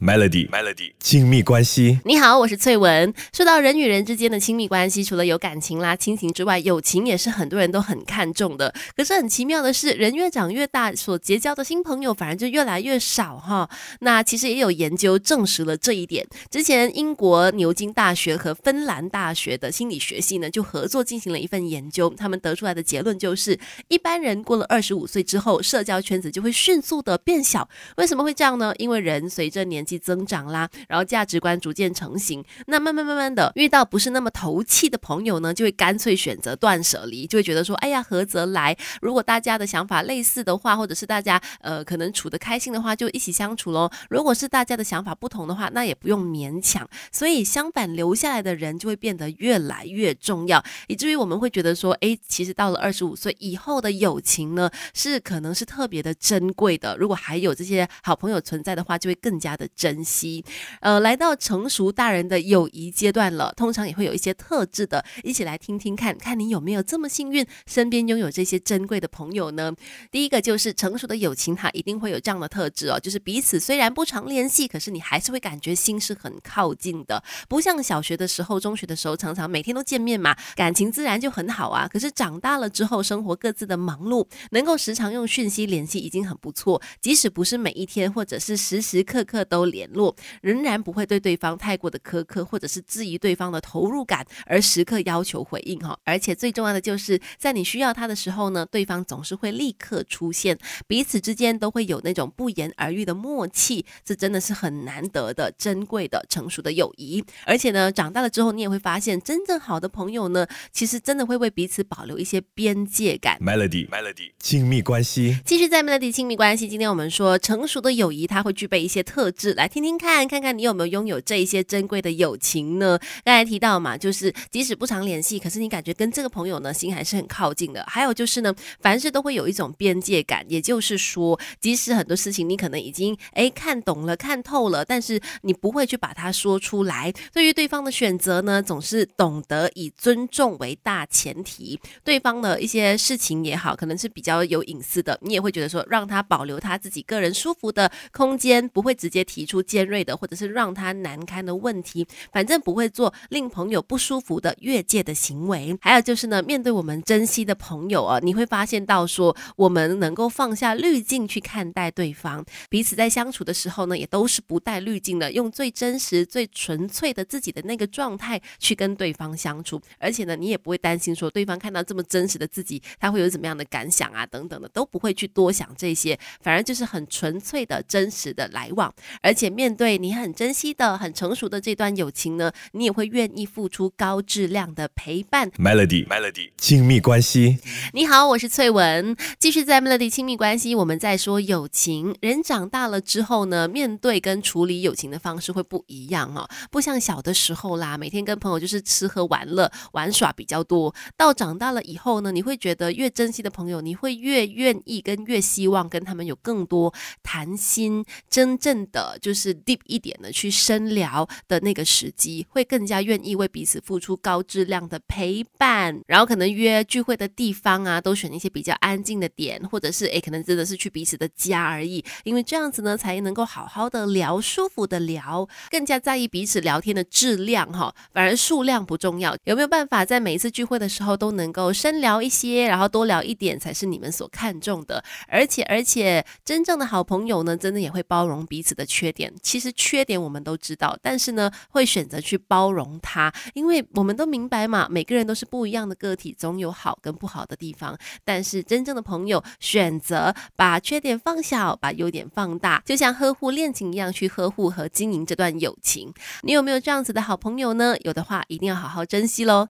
Melody Melody 亲密关系。你好，我是翠文。说到人与人之间的亲密关系，除了有感情啦、亲情之外，友情也是很多人都很看重的。可是很奇妙的是，人越长越大，所结交的新朋友反而就越来越少哈。那其实也有研究证实了这一点。之前英国牛津大学和芬兰大学的心理学系呢，就合作进行了一份研究，他们得出来的结论就是，一般人过了二十五岁之后，社交圈子就会迅速的变小。为什么会这样呢？因为人随着年增长啦，然后价值观逐渐成型，那慢慢慢慢的遇到不是那么投气的朋友呢，就会干脆选择断舍离，就会觉得说，哎呀，合则来。如果大家的想法类似的话，或者是大家呃可能处得开心的话，就一起相处喽。如果是大家的想法不同的话，那也不用勉强。所以相反，留下来的人就会变得越来越重要，以至于我们会觉得说，哎，其实到了二十五岁以后的友情呢，是可能是特别的珍贵的。如果还有这些好朋友存在的话，就会更加的。珍惜，呃，来到成熟大人的友谊阶段了，通常也会有一些特质的，一起来听听看看你有没有这么幸运，身边拥有这些珍贵的朋友呢？第一个就是成熟的友情，它一定会有这样的特质哦，就是彼此虽然不常联系，可是你还是会感觉心是很靠近的，不像小学的时候、中学的时候，常常每天都见面嘛，感情自然就很好啊。可是长大了之后，生活各自的忙碌，能够时常用讯息联系已经很不错，即使不是每一天，或者是时时刻刻都。联络仍然不会对对方太过的苛刻，或者是质疑对方的投入感，而时刻要求回应哈。而且最重要的就是在你需要他的时候呢，对方总是会立刻出现，彼此之间都会有那种不言而喻的默契，这真的是很难得的、珍贵的、成熟的友谊。而且呢，长大了之后，你也会发现，真正好的朋友呢，其实真的会为彼此保留一些边界感。Melody Melody 亲密关系，继续在 Melody 亲密关系。今天我们说，成熟的友谊它会具备一些特质。来听听看，看看你有没有拥有这一些珍贵的友情呢？刚才提到嘛，就是即使不常联系，可是你感觉跟这个朋友呢心还是很靠近的。还有就是呢，凡事都会有一种边界感，也就是说，即使很多事情你可能已经哎看懂了、看透了，但是你不会去把它说出来。对于对方的选择呢，总是懂得以尊重为大前提。对方的一些事情也好，可能是比较有隐私的，你也会觉得说，让他保留他自己个人舒服的空间，不会直接提出尖锐的或者是让他难堪的问题，反正不会做令朋友不舒服的越界的行为。还有就是呢，面对我们珍惜的朋友啊，你会发现到说，我们能够放下滤镜去看待对方，彼此在相处的时候呢，也都是不带滤镜的，用最真实、最纯粹的自己的那个状态去跟对方相处。而且呢，你也不会担心说对方看到这么真实的自己，他会有怎么样的感想啊等等的，都不会去多想这些，反而就是很纯粹的真实的来往，而且面。对你很珍惜的、很成熟的这段友情呢，你也会愿意付出高质量的陪伴。Melody，Melody，亲密关系。你好，我是翠文，继续在 Melody 亲密关系，我们在说友情。人长大了之后呢，面对跟处理友情的方式会不一样哦，不像小的时候啦，每天跟朋友就是吃喝玩乐、玩耍比较多。到长大了以后呢，你会觉得越珍惜的朋友，你会越愿意跟越希望跟他们有更多谈心，真正的就是。deep 一点的去深聊的那个时机，会更加愿意为彼此付出高质量的陪伴，然后可能约聚会的地方啊，都选一些比较安静的点，或者是诶，可能真的是去彼此的家而已，因为这样子呢，才能够好好的聊，舒服的聊，更加在意彼此聊天的质量哈，反而数量不重要，有没有办法在每一次聚会的时候都能够深聊一些，然后多聊一点，才是你们所看重的，而且而且真正的好朋友呢，真的也会包容彼此的缺点，其实缺点我们都知道，但是呢，会选择去包容他，因为我们都明白嘛，每个人都是不一样的个体，总有好跟不好的地方。但是真正的朋友选择把缺点放小，把优点放大，就像呵护恋情一样去呵护和经营这段友情。你有没有这样子的好朋友呢？有的话，一定要好好珍惜喽。